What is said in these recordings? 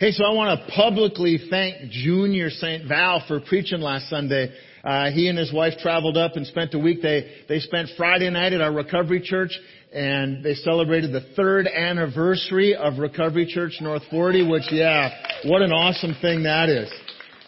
Hey, so I want to publicly thank Junior St. Val for preaching last Sunday. Uh, he and his wife traveled up and spent a week. They, they spent Friday night at our recovery church and they celebrated the third anniversary of Recovery Church North 40, which, yeah, what an awesome thing that is.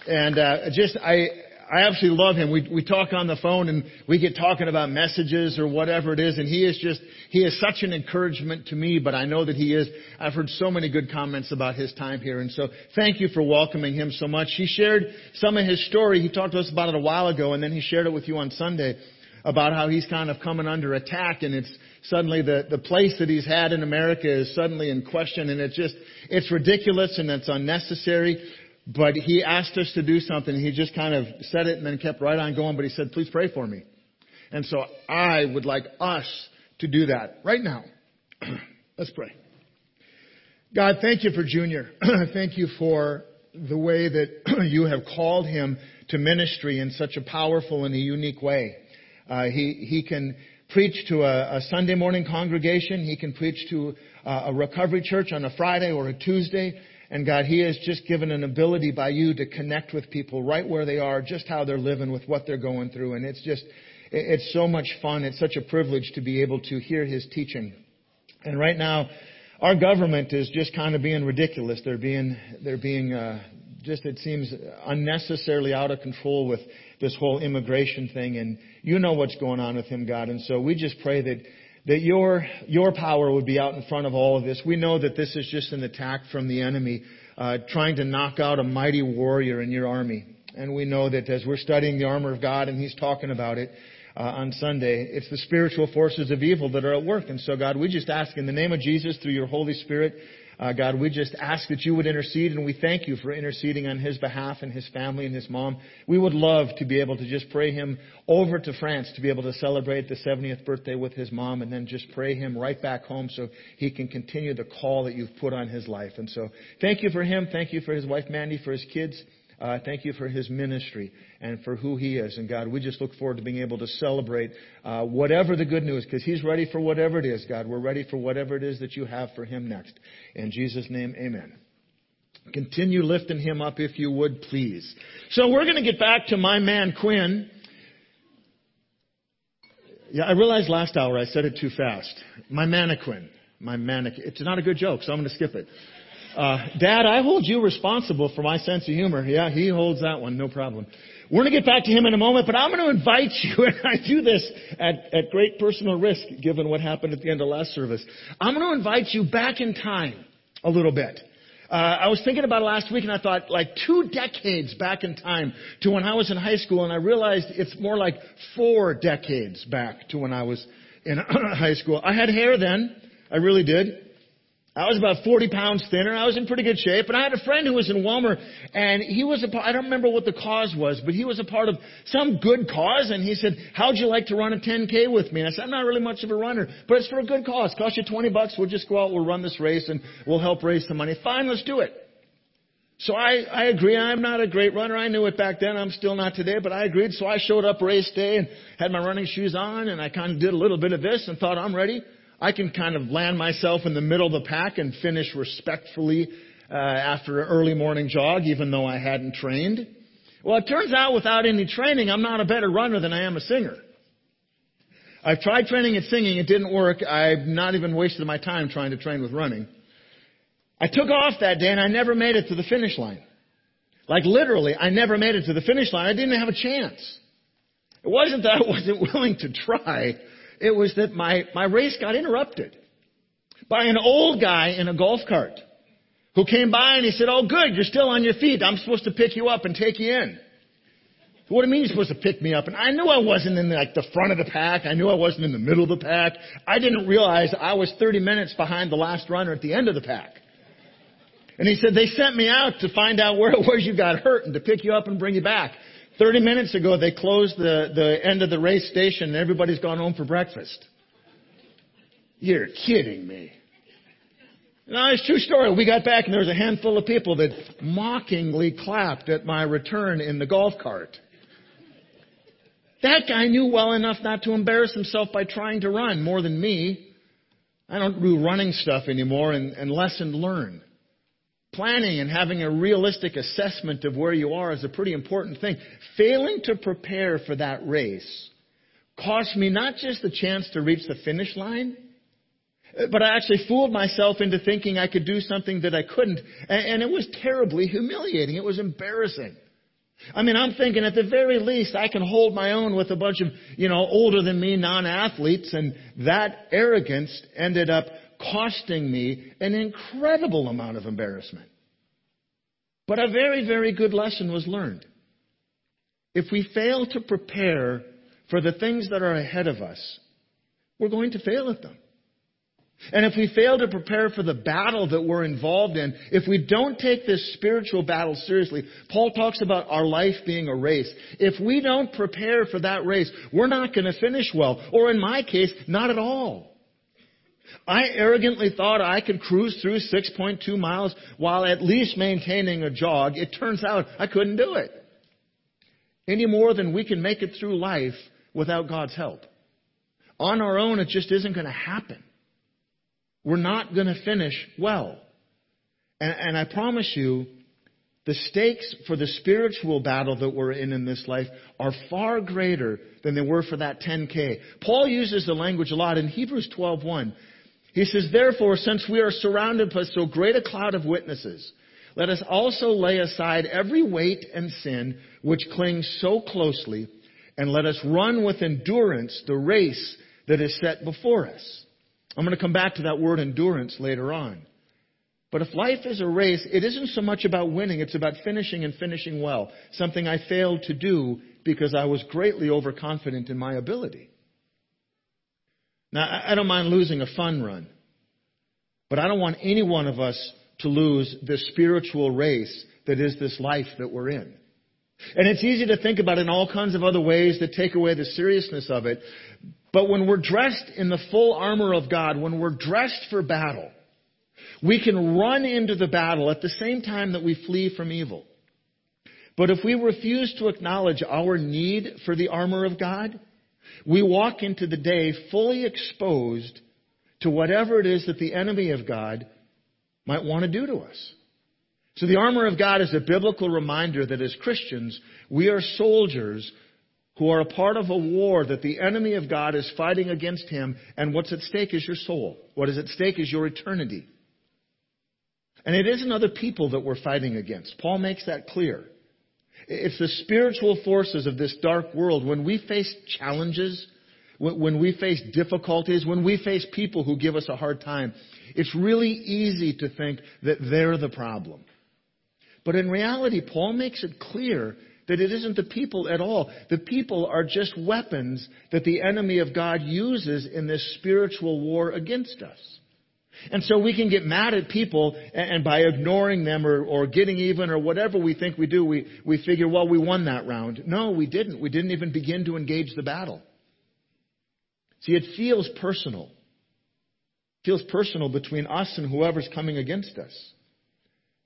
And, uh, just, I, I absolutely love him. We, we talk on the phone and we get talking about messages or whatever it is and he is just, he is such an encouragement to me, but I know that he is. I've heard so many good comments about his time here and so thank you for welcoming him so much. He shared some of his story. He talked to us about it a while ago and then he shared it with you on Sunday about how he's kind of coming under attack and it's suddenly the, the place that he's had in America is suddenly in question and it's just, it's ridiculous and it's unnecessary. But he asked us to do something. He just kind of said it and then kept right on going. But he said, please pray for me. And so I would like us to do that right now. Let's pray. God, thank you for Junior. thank you for the way that you have called him to ministry in such a powerful and a unique way. Uh, he, he can preach to a, a, Sunday morning congregation. He can preach to a, a recovery church on a Friday or a Tuesday. And God, He has just given an ability by you to connect with people right where they are, just how they're living with what they're going through. And it's just, it's so much fun. It's such a privilege to be able to hear His teaching. And right now, our government is just kind of being ridiculous. They're being, they're being, uh, just, it seems unnecessarily out of control with this whole immigration thing. And you know what's going on with him, God. And so we just pray that that your, your power would be out in front of all of this. We know that this is just an attack from the enemy, uh, trying to knock out a mighty warrior in your army. And we know that as we're studying the armor of God and he's talking about it, uh, on Sunday. It's the spiritual forces of evil that are at work. And so, God, we just ask in the name of Jesus through your Holy Spirit uh, God, we just ask that you would intercede, and we thank you for interceding on his behalf and his family and his mom. We would love to be able to just pray him over to France to be able to celebrate the 70th birthday with his mom, and then just pray him right back home so he can continue the call that you've put on his life. And so, thank you for him. Thank you for his wife Mandy, for his kids. Uh, thank you for his ministry and for who he is. And God, we just look forward to being able to celebrate uh, whatever the good news, because he's ready for whatever it is, God. We're ready for whatever it is that you have for him next. In Jesus' name, amen. Continue lifting him up if you would, please. So we're going to get back to my man Quinn. Yeah, I realized last hour I said it too fast. My mannequin. My mannequin. It's not a good joke, so I'm going to skip it. Uh, Dad, I hold you responsible for my sense of humor. Yeah, he holds that one, no problem. We're going to get back to him in a moment, but I'm going to invite you, and I do this at, at great personal risk given what happened at the end of last service. I'm going to invite you back in time a little bit. Uh, I was thinking about it last week and I thought like two decades back in time to when I was in high school and I realized it's more like four decades back to when I was in high school. I had hair then. I really did. I was about 40 pounds thinner. I was in pretty good shape. And I had a friend who was in Walmer, and he was a part, I don't remember what the cause was, but he was a part of some good cause, and he said, how'd you like to run a 10K with me? And I said, I'm not really much of a runner, but it's for a good cause. Cost you 20 bucks. We'll just go out, we'll run this race, and we'll help raise some money. Fine, let's do it. So I, I agree. I'm not a great runner. I knew it back then. I'm still not today, but I agreed. So I showed up race day and had my running shoes on, and I kind of did a little bit of this and thought, I'm ready. I can kind of land myself in the middle of the pack and finish respectfully uh, after an early morning jog, even though I hadn't trained. Well, it turns out without any training, I'm not a better runner than I am a singer. I've tried training at singing, it didn't work. I've not even wasted my time trying to train with running. I took off that day and I never made it to the finish line. Like literally, I never made it to the finish line. I didn't have a chance. It wasn't that I wasn't willing to try. It was that my, my race got interrupted by an old guy in a golf cart who came by and he said, Oh, good, you're still on your feet. I'm supposed to pick you up and take you in. What do you mean you're supposed to pick me up? And I knew I wasn't in like the front of the pack. I knew I wasn't in the middle of the pack. I didn't realize I was 30 minutes behind the last runner at the end of the pack. And he said, they sent me out to find out where it was you got hurt and to pick you up and bring you back. 30 minutes ago, they closed the, the end of the race station and everybody's gone home for breakfast. You're kidding me. No, it's true story. We got back and there was a handful of people that mockingly clapped at my return in the golf cart. That guy knew well enough not to embarrass himself by trying to run more than me. I don't do running stuff anymore and, and lesson learned. Planning and having a realistic assessment of where you are is a pretty important thing. Failing to prepare for that race cost me not just the chance to reach the finish line, but I actually fooled myself into thinking I could do something that I couldn't. And it was terribly humiliating. It was embarrassing. I mean, I'm thinking at the very least I can hold my own with a bunch of, you know, older than me non-athletes and that arrogance ended up costing me an incredible amount of embarrassment. But a very, very good lesson was learned. If we fail to prepare for the things that are ahead of us, we're going to fail at them. And if we fail to prepare for the battle that we're involved in, if we don't take this spiritual battle seriously, Paul talks about our life being a race. If we don't prepare for that race, we're not going to finish well. Or in my case, not at all. I arrogantly thought I could cruise through 6.2 miles while at least maintaining a jog. It turns out I couldn't do it. Any more than we can make it through life without God's help. On our own, it just isn't going to happen we're not going to finish well. And, and I promise you, the stakes for the spiritual battle that we're in in this life are far greater than they were for that 10K. Paul uses the language a lot in Hebrews 12:1. He says, "Therefore, since we are surrounded by so great a cloud of witnesses, let us also lay aside every weight and sin which clings so closely, and let us run with endurance the race that is set before us." I'm going to come back to that word endurance later on. But if life is a race, it isn't so much about winning, it's about finishing and finishing well. Something I failed to do because I was greatly overconfident in my ability. Now, I don't mind losing a fun run, but I don't want any one of us to lose this spiritual race that is this life that we're in. And it's easy to think about it in all kinds of other ways that take away the seriousness of it. But when we're dressed in the full armor of God, when we're dressed for battle, we can run into the battle at the same time that we flee from evil. But if we refuse to acknowledge our need for the armor of God, we walk into the day fully exposed to whatever it is that the enemy of God might want to do to us. So the armor of God is a biblical reminder that as Christians, we are soldiers who are a part of a war that the enemy of God is fighting against him, and what's at stake is your soul. What is at stake is your eternity. And it isn't other people that we're fighting against. Paul makes that clear. It's the spiritual forces of this dark world. When we face challenges, when we face difficulties, when we face people who give us a hard time, it's really easy to think that they're the problem. But in reality, Paul makes it clear that it isn't the people at all. The people are just weapons that the enemy of God uses in this spiritual war against us. And so we can get mad at people, and by ignoring them or, or getting even or whatever we think we do, we, we figure, well, we won that round. No, we didn't. We didn't even begin to engage the battle. See, it feels personal. It feels personal between us and whoever's coming against us.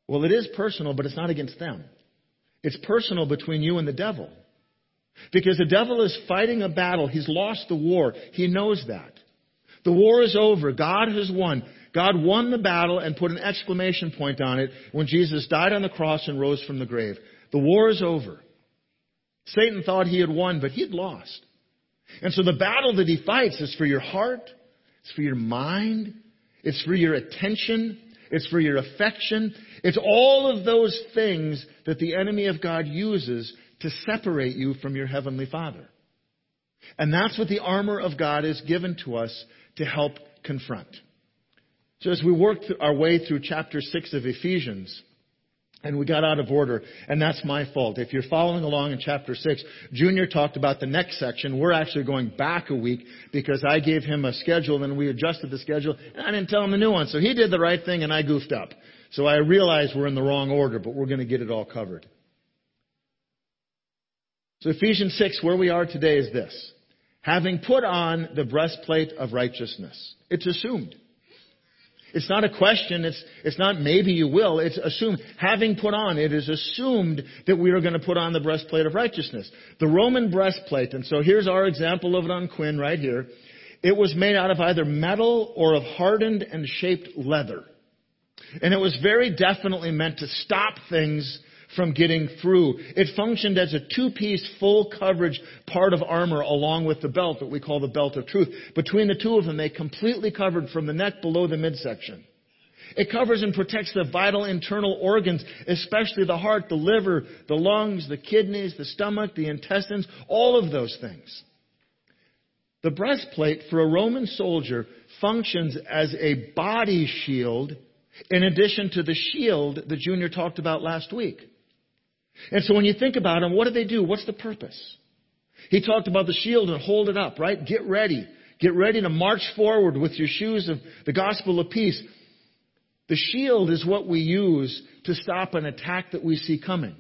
Well, it is personal, but it's not against them. It's personal between you and the devil. Because the devil is fighting a battle. He's lost the war. He knows that. The war is over. God has won. God won the battle and put an exclamation point on it when Jesus died on the cross and rose from the grave. The war is over. Satan thought he had won, but he had lost. And so the battle that he fights is for your heart, it's for your mind, it's for your attention, it's for your affection. It's all of those things that the enemy of God uses to separate you from your heavenly Father. And that's what the armor of God is given to us to help confront. So as we worked our way through chapter 6 of Ephesians, and we got out of order, and that's my fault. If you're following along in chapter 6, Junior talked about the next section. We're actually going back a week because I gave him a schedule and we adjusted the schedule, and I didn't tell him the new one. So he did the right thing and I goofed up. So I realize we're in the wrong order, but we're going to get it all covered. So Ephesians 6, where we are today is this. Having put on the breastplate of righteousness. It's assumed. It's not a question. It's, it's not maybe you will. It's assumed. Having put on, it is assumed that we are going to put on the breastplate of righteousness. The Roman breastplate, and so here's our example of it on Quinn right here. It was made out of either metal or of hardened and shaped leather. And it was very definitely meant to stop things from getting through. It functioned as a two-piece full coverage part of armor along with the belt that we call the belt of truth. Between the two of them, they completely covered from the neck below the midsection. It covers and protects the vital internal organs, especially the heart, the liver, the lungs, the kidneys, the stomach, the intestines, all of those things. The breastplate for a Roman soldier functions as a body shield in addition to the shield that Junior talked about last week. And so when you think about them, what do they do? What's the purpose? He talked about the shield and hold it up, right? Get ready. Get ready to march forward with your shoes of the gospel of peace. The shield is what we use to stop an attack that we see coming.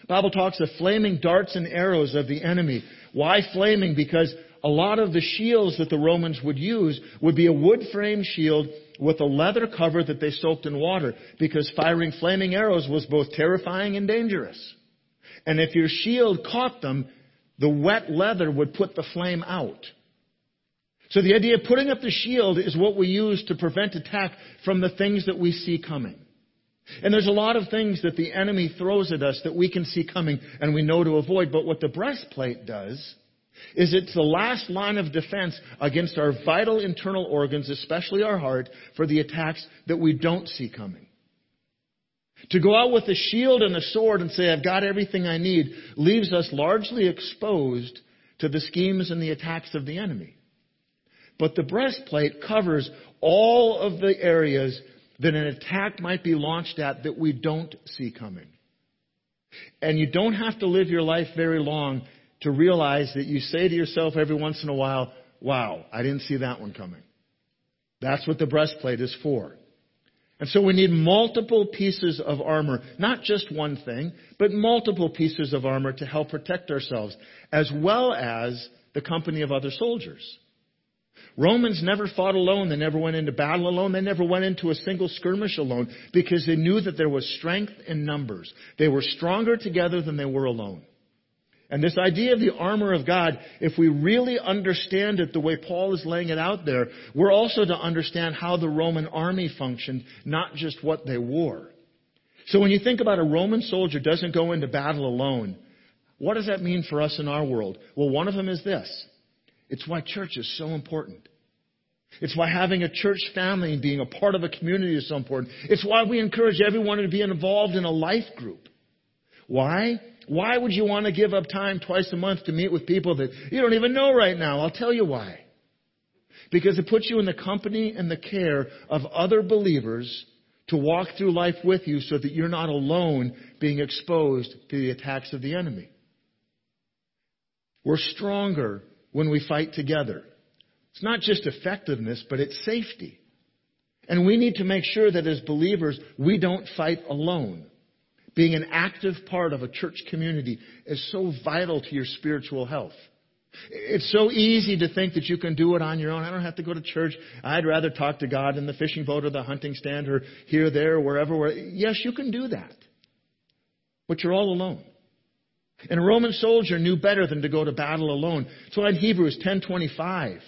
The Bible talks of flaming darts and arrows of the enemy. Why flaming? Because a lot of the shields that the Romans would use would be a wood frame shield with a leather cover that they soaked in water because firing flaming arrows was both terrifying and dangerous. And if your shield caught them, the wet leather would put the flame out. So the idea of putting up the shield is what we use to prevent attack from the things that we see coming. And there's a lot of things that the enemy throws at us that we can see coming and we know to avoid. But what the breastplate does is it's the last line of defense against our vital internal organs, especially our heart, for the attacks that we don't see coming. To go out with a shield and a sword and say, I've got everything I need, leaves us largely exposed to the schemes and the attacks of the enemy. But the breastplate covers all of the areas that an attack might be launched at that we don't see coming. And you don't have to live your life very long to realize that you say to yourself every once in a while, wow, I didn't see that one coming. That's what the breastplate is for. And so we need multiple pieces of armor, not just one thing, but multiple pieces of armor to help protect ourselves, as well as the company of other soldiers. Romans never fought alone. They never went into battle alone. They never went into a single skirmish alone because they knew that there was strength in numbers. They were stronger together than they were alone. And this idea of the armor of God, if we really understand it the way Paul is laying it out there, we're also to understand how the Roman army functioned, not just what they wore. So when you think about a Roman soldier doesn't go into battle alone, what does that mean for us in our world? Well, one of them is this. It's why church is so important. It's why having a church family and being a part of a community is so important. It's why we encourage everyone to be involved in a life group. Why? Why would you want to give up time twice a month to meet with people that you don't even know right now? I'll tell you why. Because it puts you in the company and the care of other believers to walk through life with you so that you're not alone being exposed to the attacks of the enemy. We're stronger when we fight together. It's not just effectiveness, but it's safety. And we need to make sure that as believers, we don't fight alone being an active part of a church community is so vital to your spiritual health. It's so easy to think that you can do it on your own. I don't have to go to church. I'd rather talk to God in the fishing boat or the hunting stand or here, there, wherever. Where. Yes, you can do that. But you're all alone. And a Roman soldier knew better than to go to battle alone. So in Hebrews 10:25,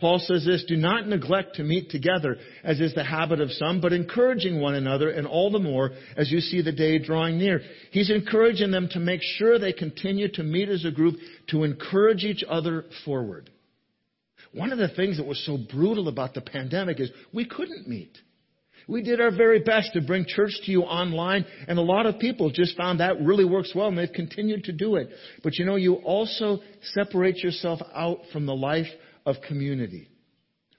Paul says this, do not neglect to meet together, as is the habit of some, but encouraging one another, and all the more as you see the day drawing near. He's encouraging them to make sure they continue to meet as a group to encourage each other forward. One of the things that was so brutal about the pandemic is we couldn't meet. We did our very best to bring church to you online, and a lot of people just found that really works well, and they've continued to do it. But you know, you also separate yourself out from the life of community,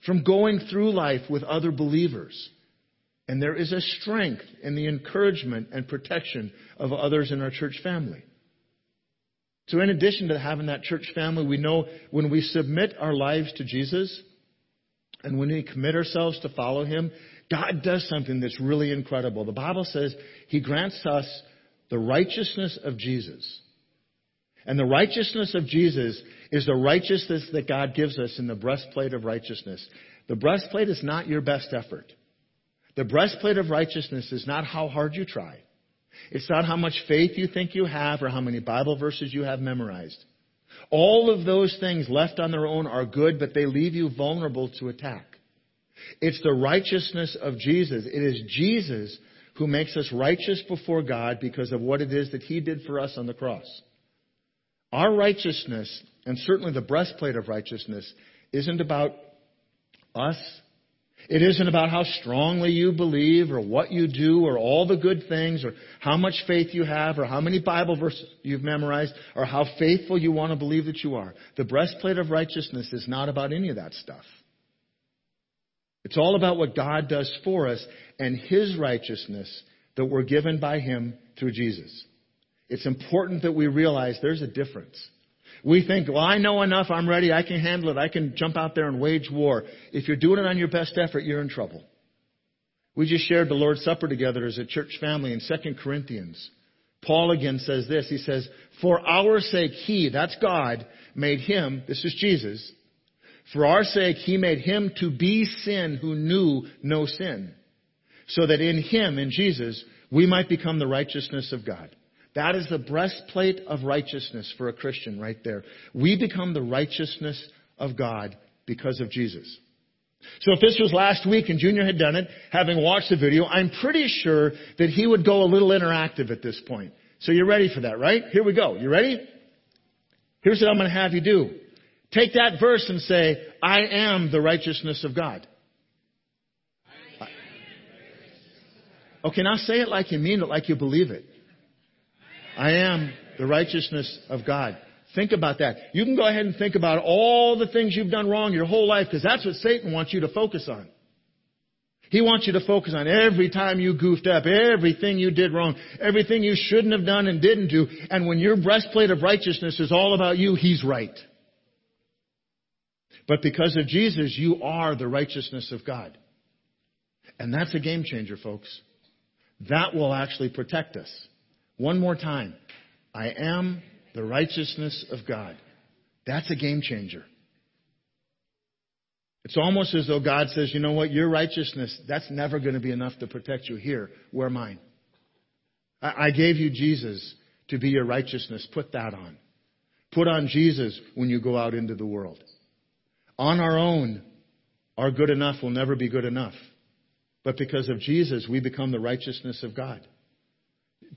from going through life with other believers. And there is a strength in the encouragement and protection of others in our church family. So, in addition to having that church family, we know when we submit our lives to Jesus and when we commit ourselves to follow Him, God does something that's really incredible. The Bible says He grants us the righteousness of Jesus. And the righteousness of Jesus is the righteousness that God gives us in the breastplate of righteousness. The breastplate is not your best effort. The breastplate of righteousness is not how hard you try. It's not how much faith you think you have or how many Bible verses you have memorized. All of those things left on their own are good, but they leave you vulnerable to attack. It's the righteousness of Jesus. It is Jesus who makes us righteous before God because of what it is that He did for us on the cross. Our righteousness, and certainly the breastplate of righteousness, isn't about us. It isn't about how strongly you believe or what you do or all the good things or how much faith you have or how many Bible verses you've memorized or how faithful you want to believe that you are. The breastplate of righteousness is not about any of that stuff. It's all about what God does for us and His righteousness that we're given by Him through Jesus. It's important that we realize there's a difference. We think, well, I know enough, I'm ready, I can handle it, I can jump out there and wage war. If you're doing it on your best effort, you're in trouble. We just shared the Lord's Supper together as a church family in 2 Corinthians. Paul again says this. He says, For our sake, He, that's God, made Him, this is Jesus, for our sake, He made Him to be sin who knew no sin, so that in Him, in Jesus, we might become the righteousness of God. That is the breastplate of righteousness for a Christian right there. We become the righteousness of God because of Jesus. So if this was last week and Junior had done it, having watched the video, I'm pretty sure that he would go a little interactive at this point. So you're ready for that, right? Here we go. You ready? Here's what I'm going to have you do. Take that verse and say, I am the righteousness of God. Okay, now say it like you mean it, like you believe it. I am the righteousness of God. Think about that. You can go ahead and think about all the things you've done wrong your whole life because that's what Satan wants you to focus on. He wants you to focus on every time you goofed up, everything you did wrong, everything you shouldn't have done and didn't do. And when your breastplate of righteousness is all about you, he's right. But because of Jesus, you are the righteousness of God. And that's a game changer, folks. That will actually protect us. One more time. I am the righteousness of God. That's a game changer. It's almost as though God says, you know what, your righteousness, that's never going to be enough to protect you. Here, wear mine. I, I gave you Jesus to be your righteousness. Put that on. Put on Jesus when you go out into the world. On our own, our good enough will never be good enough. But because of Jesus, we become the righteousness of God.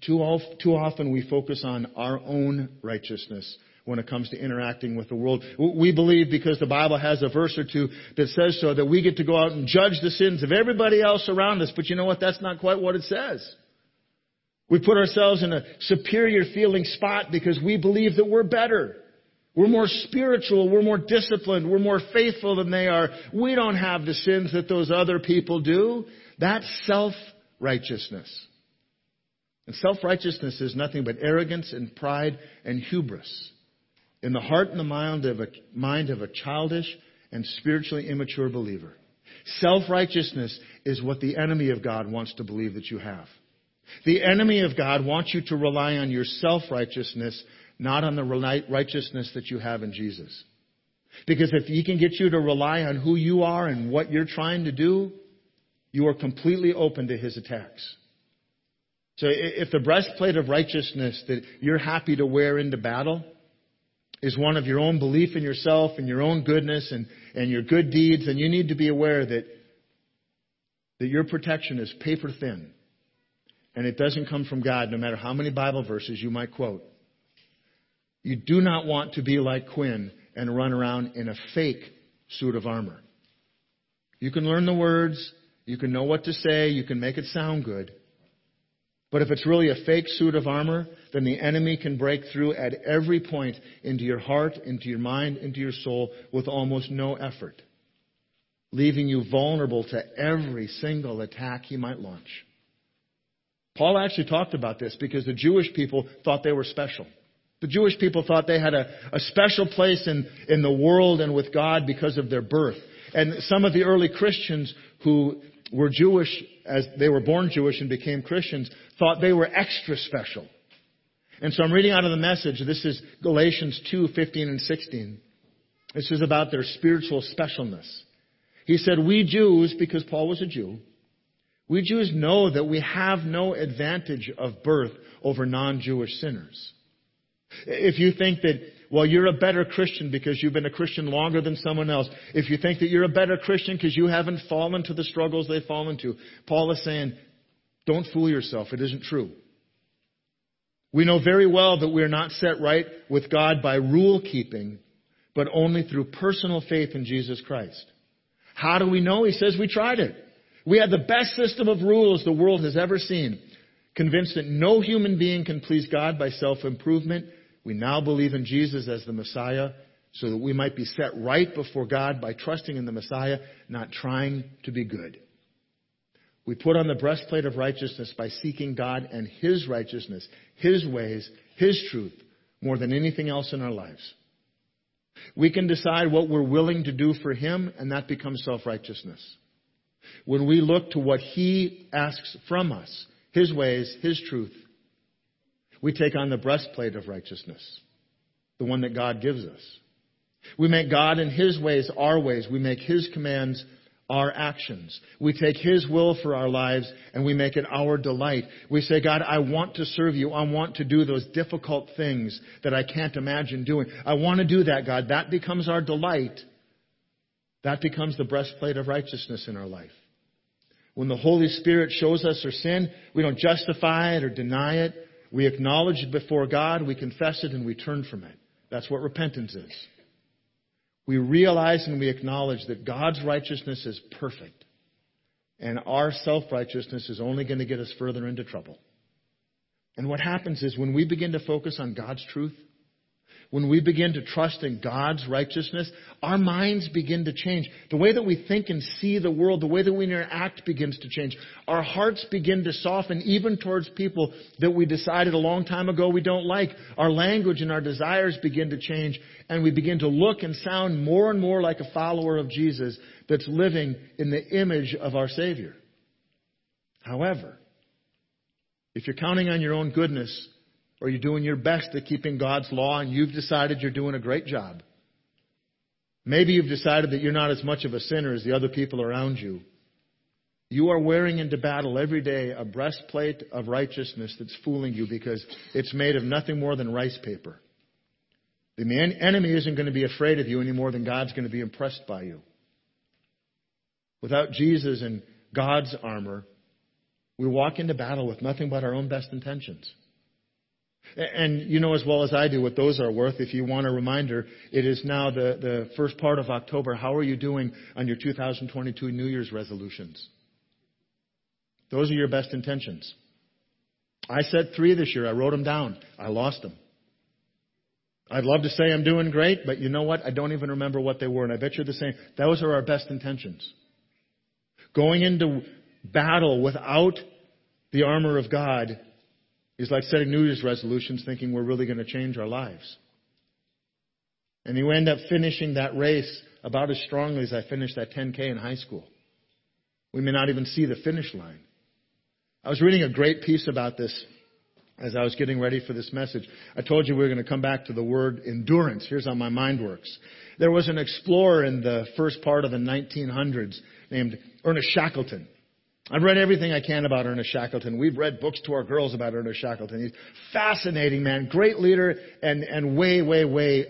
Too, often we focus on our own righteousness when it comes to interacting with the world. We believe because the Bible has a verse or two that says so that we get to go out and judge the sins of everybody else around us. But you know what? That's not quite what it says. We put ourselves in a superior feeling spot because we believe that we're better. We're more spiritual. We're more disciplined. We're more faithful than they are. We don't have the sins that those other people do. That's self-righteousness. And self-righteousness is nothing but arrogance and pride and hubris in the heart and the mind of a, mind of a childish and spiritually immature believer. Self-righteousness is what the enemy of God wants to believe that you have. The enemy of God wants you to rely on your self-righteousness, not on the righteousness that you have in Jesus. Because if he can get you to rely on who you are and what you're trying to do, you are completely open to his attacks. So if the breastplate of righteousness that you're happy to wear into battle is one of your own belief in yourself and your own goodness and, and your good deeds, then you need to be aware that, that your protection is paper thin. And it doesn't come from God, no matter how many Bible verses you might quote. You do not want to be like Quinn and run around in a fake suit of armor. You can learn the words, you can know what to say, you can make it sound good. But if it's really a fake suit of armor, then the enemy can break through at every point into your heart, into your mind, into your soul with almost no effort, leaving you vulnerable to every single attack he might launch. Paul actually talked about this because the Jewish people thought they were special. The Jewish people thought they had a, a special place in, in the world and with God because of their birth. And some of the early Christians who were Jewish as they were born Jewish and became Christians thought they were extra special. And so I'm reading out of the message. This is Galatians 2, 15 and 16. This is about their spiritual specialness. He said, we Jews, because Paul was a Jew, we Jews know that we have no advantage of birth over non-Jewish sinners. If you think that well, you're a better Christian because you've been a Christian longer than someone else, if you think that you're a better Christian because you haven't fallen to the struggles they've fallen to, Paul is saying, don't fool yourself. It isn't true. We know very well that we are not set right with God by rule keeping, but only through personal faith in Jesus Christ. How do we know? He says we tried it. We had the best system of rules the world has ever seen. Convinced that no human being can please God by self-improvement, we now believe in Jesus as the Messiah so that we might be set right before God by trusting in the Messiah, not trying to be good. We put on the breastplate of righteousness by seeking God and His righteousness, His ways, His truth, more than anything else in our lives. We can decide what we're willing to do for Him, and that becomes self-righteousness. When we look to what He asks from us, His ways, His truth, we take on the breastplate of righteousness, the one that God gives us. We make God and His ways our ways. We make His commands our actions. We take His will for our lives and we make it our delight. We say, God, I want to serve you. I want to do those difficult things that I can't imagine doing. I want to do that, God. That becomes our delight. That becomes the breastplate of righteousness in our life. When the Holy Spirit shows us our sin, we don't justify it or deny it. We acknowledge it before God, we confess it, and we turn from it. That's what repentance is. We realize and we acknowledge that God's righteousness is perfect. And our self righteousness is only going to get us further into trouble. And what happens is when we begin to focus on God's truth, when we begin to trust in God's righteousness, our minds begin to change. The way that we think and see the world, the way that we interact begins to change. Our hearts begin to soften even towards people that we decided a long time ago we don't like. Our language and our desires begin to change and we begin to look and sound more and more like a follower of Jesus that's living in the image of our Savior. However, if you're counting on your own goodness, or you're doing your best at keeping God's law and you've decided you're doing a great job. Maybe you've decided that you're not as much of a sinner as the other people around you. You are wearing into battle every day a breastplate of righteousness that's fooling you because it's made of nothing more than rice paper. The enemy isn't going to be afraid of you any more than God's going to be impressed by you. Without Jesus and God's armor, we walk into battle with nothing but our own best intentions. And you know as well as I do what those are worth. If you want a reminder, it is now the, the first part of October. How are you doing on your 2022 New Year's resolutions? Those are your best intentions. I said three this year. I wrote them down. I lost them. I'd love to say I'm doing great, but you know what? I don't even remember what they were, and I bet you're the same. Those are our best intentions. Going into battle without the armor of God is like setting New Year's resolutions thinking we're really going to change our lives. And you end up finishing that race about as strongly as I finished that 10K in high school. We may not even see the finish line. I was reading a great piece about this as I was getting ready for this message. I told you we were going to come back to the word endurance. Here's how my mind works. There was an explorer in the first part of the 1900s named Ernest Shackleton. I've read everything I can about Ernest Shackleton. We've read books to our girls about Ernest Shackleton. He's fascinating man, great leader, and, and way, way, way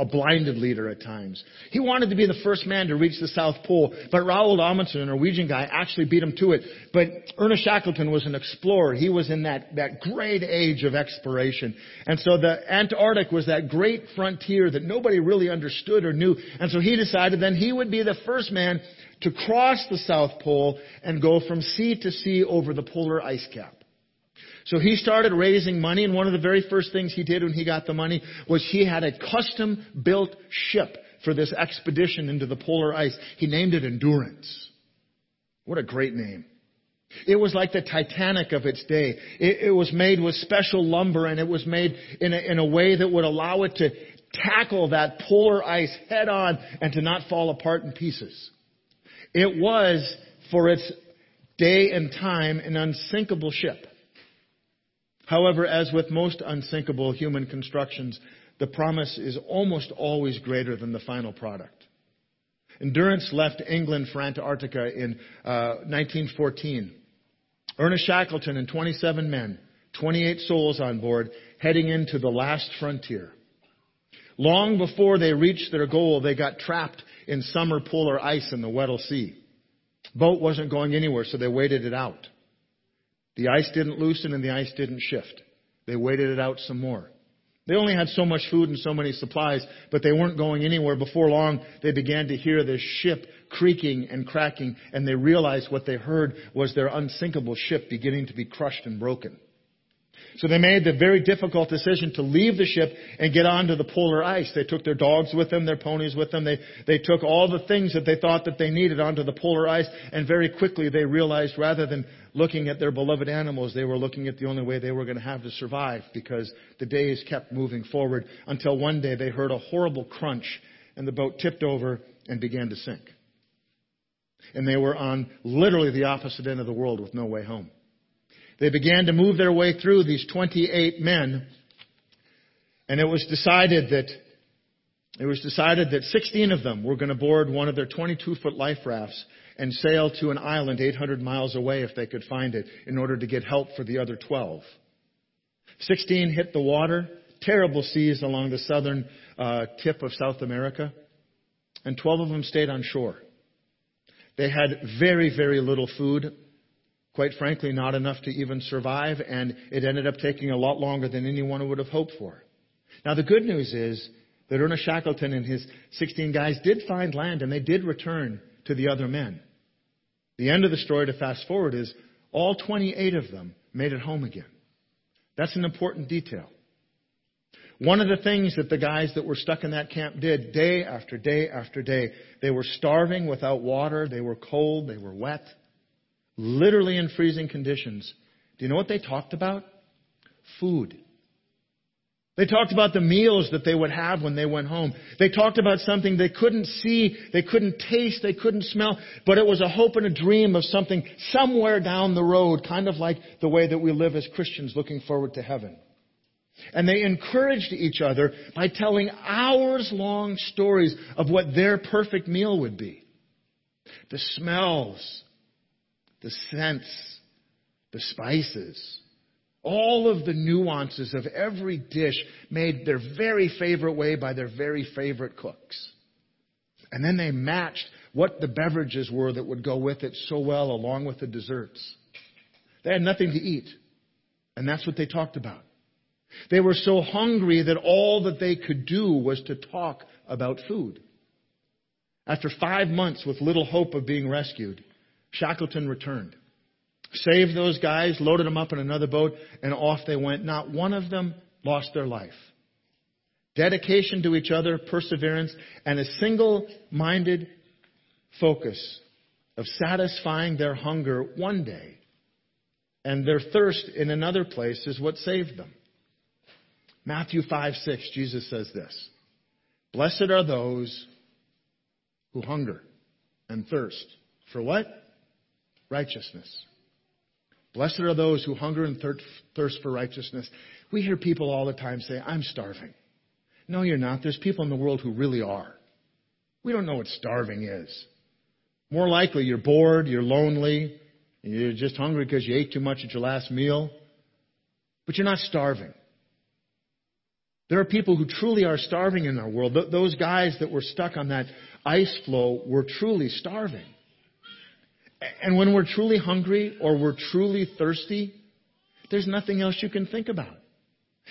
a blinded leader at times. He wanted to be the first man to reach the South Pole, but Roald Amundsen, a Norwegian guy, actually beat him to it. But Ernest Shackleton was an explorer. He was in that, that great age of exploration. And so the Antarctic was that great frontier that nobody really understood or knew. And so he decided then he would be the first man to cross the South Pole and go from sea to sea over the polar ice cap. So he started raising money, and one of the very first things he did when he got the money was he had a custom built ship for this expedition into the polar ice. He named it Endurance. What a great name. It was like the Titanic of its day. It, it was made with special lumber and it was made in a, in a way that would allow it to tackle that polar ice head on and to not fall apart in pieces. It was, for its day and time, an unsinkable ship. However, as with most unsinkable human constructions, the promise is almost always greater than the final product. Endurance left England for Antarctica in uh, 1914. Ernest Shackleton and 27 men, 28 souls on board, heading into the last frontier. Long before they reached their goal, they got trapped in summer polar ice in the Weddell Sea. Boat wasn't going anywhere, so they waited it out. The ice didn't loosen and the ice didn't shift. They waited it out some more. They only had so much food and so many supplies, but they weren't going anywhere. Before long, they began to hear this ship creaking and cracking, and they realized what they heard was their unsinkable ship beginning to be crushed and broken. So they made the very difficult decision to leave the ship and get onto the polar ice. They took their dogs with them, their ponies with them. They, they took all the things that they thought that they needed onto the polar ice, and very quickly they realized rather than looking at their beloved animals, they were looking at the only way they were going to have to survive because the days kept moving forward until one day they heard a horrible crunch and the boat tipped over and began to sink. And they were on literally the opposite end of the world with no way home. They began to move their way through these 28 men, and it was decided that it was decided that 16 of them were going to board one of their 22 foot life rafts and sail to an island 800 miles away if they could find it in order to get help for the other 12. 16 hit the water, terrible seas along the southern uh, tip of South America, and 12 of them stayed on shore. They had very, very little food quite frankly, not enough to even survive, and it ended up taking a lot longer than anyone would have hoped for. Now, the good news is that Ernest Shackleton and his 16 guys did find land, and they did return to the other men. The end of the story to fast forward is all 28 of them made it home again. That's an important detail. One of the things that the guys that were stuck in that camp did day after day after day, they were starving without water, they were cold, they were wet literally in freezing conditions. Do you know what they talked about? Food. They talked about the meals that they would have when they went home. They talked about something they couldn't see, they couldn't taste, they couldn't smell, but it was a hope and a dream of something somewhere down the road, kind of like the way that we live as Christians looking forward to heaven. And they encouraged each other by telling hours long stories of what their perfect meal would be. The smells, the scents, the spices, all of the nuances of every dish made their very favorite way by their very favorite cooks. And then they matched what the beverages were that would go with it so well along with the desserts. They had nothing to eat. And that's what they talked about. They were so hungry that all that they could do was to talk about food. After five months with little hope of being rescued, Shackleton returned. Saved those guys, loaded them up in another boat, and off they went. Not one of them lost their life. Dedication to each other, perseverance, and a single minded focus of satisfying their hunger one day and their thirst in another place is what saved them. Matthew 5 6, Jesus says this Blessed are those who hunger and thirst. For what? Righteousness. Blessed are those who hunger and thirst for righteousness. We hear people all the time say, I'm starving. No, you're not. There's people in the world who really are. We don't know what starving is. More likely, you're bored, you're lonely, you're just hungry because you ate too much at your last meal. But you're not starving. There are people who truly are starving in our world. Those guys that were stuck on that ice floe were truly starving. And when we're truly hungry or we're truly thirsty, there's nothing else you can think about.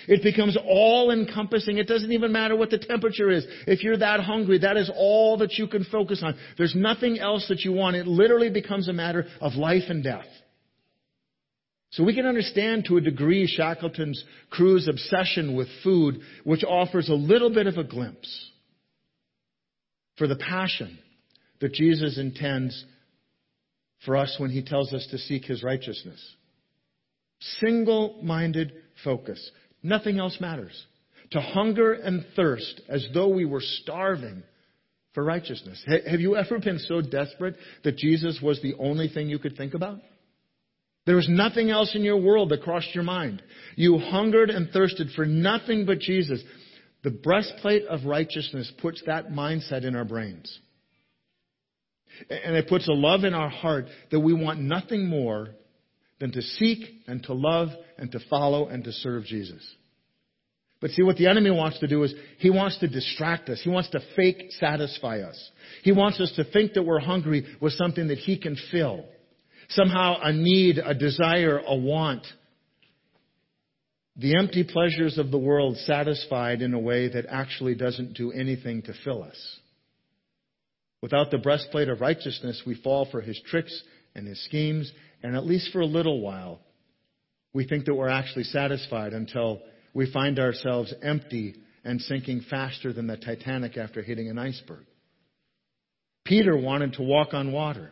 It becomes all encompassing. It doesn't even matter what the temperature is. If you're that hungry, that is all that you can focus on. There's nothing else that you want. It literally becomes a matter of life and death. So we can understand to a degree Shackleton's crew's obsession with food, which offers a little bit of a glimpse for the passion that Jesus intends for us when he tells us to seek his righteousness. Single minded focus. Nothing else matters. To hunger and thirst as though we were starving for righteousness. Have you ever been so desperate that Jesus was the only thing you could think about? There was nothing else in your world that crossed your mind. You hungered and thirsted for nothing but Jesus. The breastplate of righteousness puts that mindset in our brains. And it puts a love in our heart that we want nothing more than to seek and to love and to follow and to serve Jesus. But see, what the enemy wants to do is he wants to distract us. He wants to fake satisfy us. He wants us to think that we're hungry with something that he can fill. Somehow a need, a desire, a want. The empty pleasures of the world satisfied in a way that actually doesn't do anything to fill us. Without the breastplate of righteousness, we fall for his tricks and his schemes, and at least for a little while, we think that we're actually satisfied until we find ourselves empty and sinking faster than the Titanic after hitting an iceberg. Peter wanted to walk on water.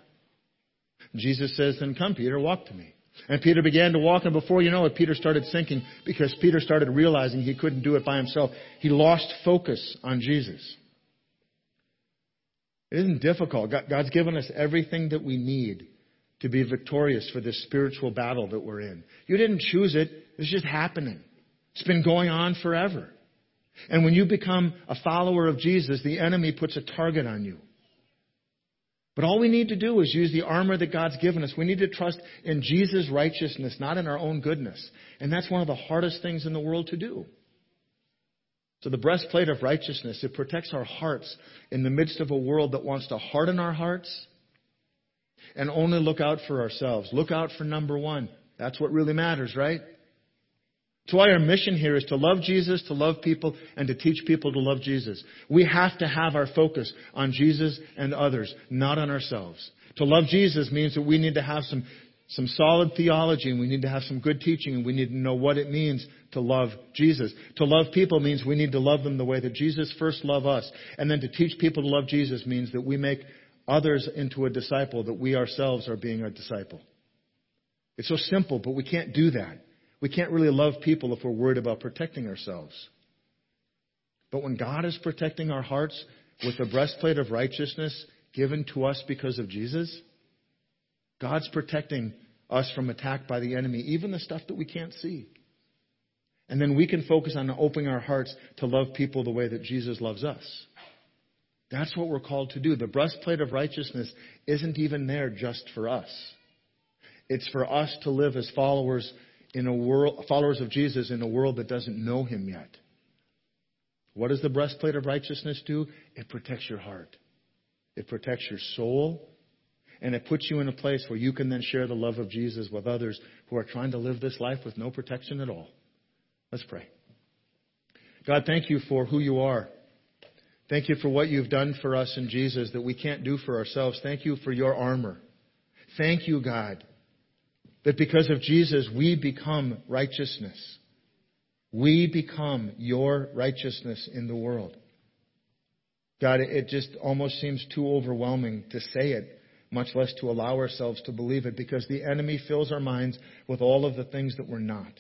Jesus says, Then come, Peter, walk to me. And Peter began to walk, and before you know it, Peter started sinking because Peter started realizing he couldn't do it by himself. He lost focus on Jesus. It isn't difficult. God's given us everything that we need to be victorious for this spiritual battle that we're in. You didn't choose it, it's just happening. It's been going on forever. And when you become a follower of Jesus, the enemy puts a target on you. But all we need to do is use the armor that God's given us. We need to trust in Jesus' righteousness, not in our own goodness. And that's one of the hardest things in the world to do. So the breastplate of righteousness, it protects our hearts in the midst of a world that wants to harden our hearts and only look out for ourselves. Look out for number one. That's what really matters, right? That's why our mission here is to love Jesus, to love people, and to teach people to love Jesus. We have to have our focus on Jesus and others, not on ourselves. To love Jesus means that we need to have some, some solid theology and we need to have some good teaching and we need to know what it means to love Jesus. To love people means we need to love them the way that Jesus first loved us. And then to teach people to love Jesus means that we make others into a disciple, that we ourselves are being a disciple. It's so simple, but we can't do that. We can't really love people if we're worried about protecting ourselves. But when God is protecting our hearts with the breastplate of righteousness given to us because of Jesus, God's protecting us from attack by the enemy, even the stuff that we can't see. And then we can focus on opening our hearts to love people the way that Jesus loves us. That's what we're called to do. The breastplate of righteousness isn't even there just for us. It's for us to live as followers in a world, followers of Jesus in a world that doesn't know him yet. What does the breastplate of righteousness do? It protects your heart. It protects your soul. And it puts you in a place where you can then share the love of Jesus with others who are trying to live this life with no protection at all. Let's pray. God, thank you for who you are. Thank you for what you've done for us in Jesus that we can't do for ourselves. Thank you for your armor. Thank you, God, that because of Jesus, we become righteousness. We become your righteousness in the world. God, it just almost seems too overwhelming to say it, much less to allow ourselves to believe it, because the enemy fills our minds with all of the things that we're not,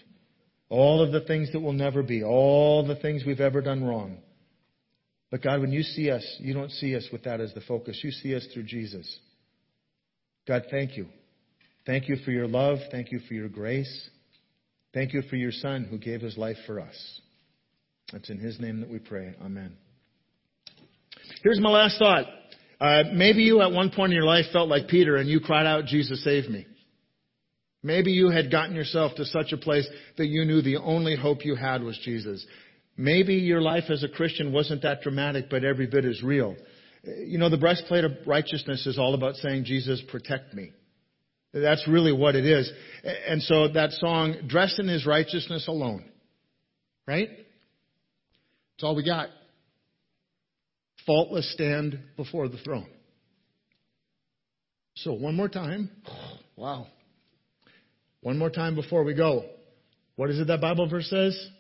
all of the things that will never be, all the things we've ever done wrong. But God, when you see us, you don't see us with that as the focus. You see us through Jesus. God, thank you. Thank you for your love. Thank you for your grace. Thank you for your Son who gave his life for us. It's in his name that we pray. Amen. Here's my last thought. Uh, maybe you at one point in your life felt like Peter and you cried out, Jesus, save me. Maybe you had gotten yourself to such a place that you knew the only hope you had was Jesus. Maybe your life as a Christian wasn't that dramatic, but every bit is real. You know, the breastplate of righteousness is all about saying, Jesus, protect me. That's really what it is. And so that song, Dressed in His Righteousness Alone, right? It's all we got. Faultless stand before the throne. So one more time. Wow. One more time before we go. What is it that Bible verse says?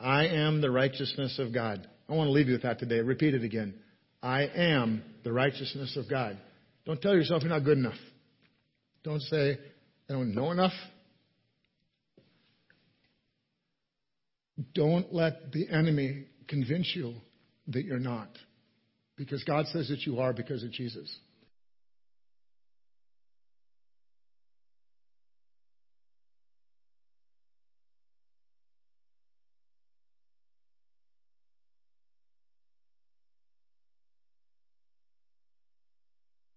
I am the righteousness of God. I want to leave you with that today. Repeat it again. I am the righteousness of God. Don't tell yourself you're not good enough. Don't say, I don't know enough. Don't let the enemy convince you that you're not. Because God says that you are because of Jesus.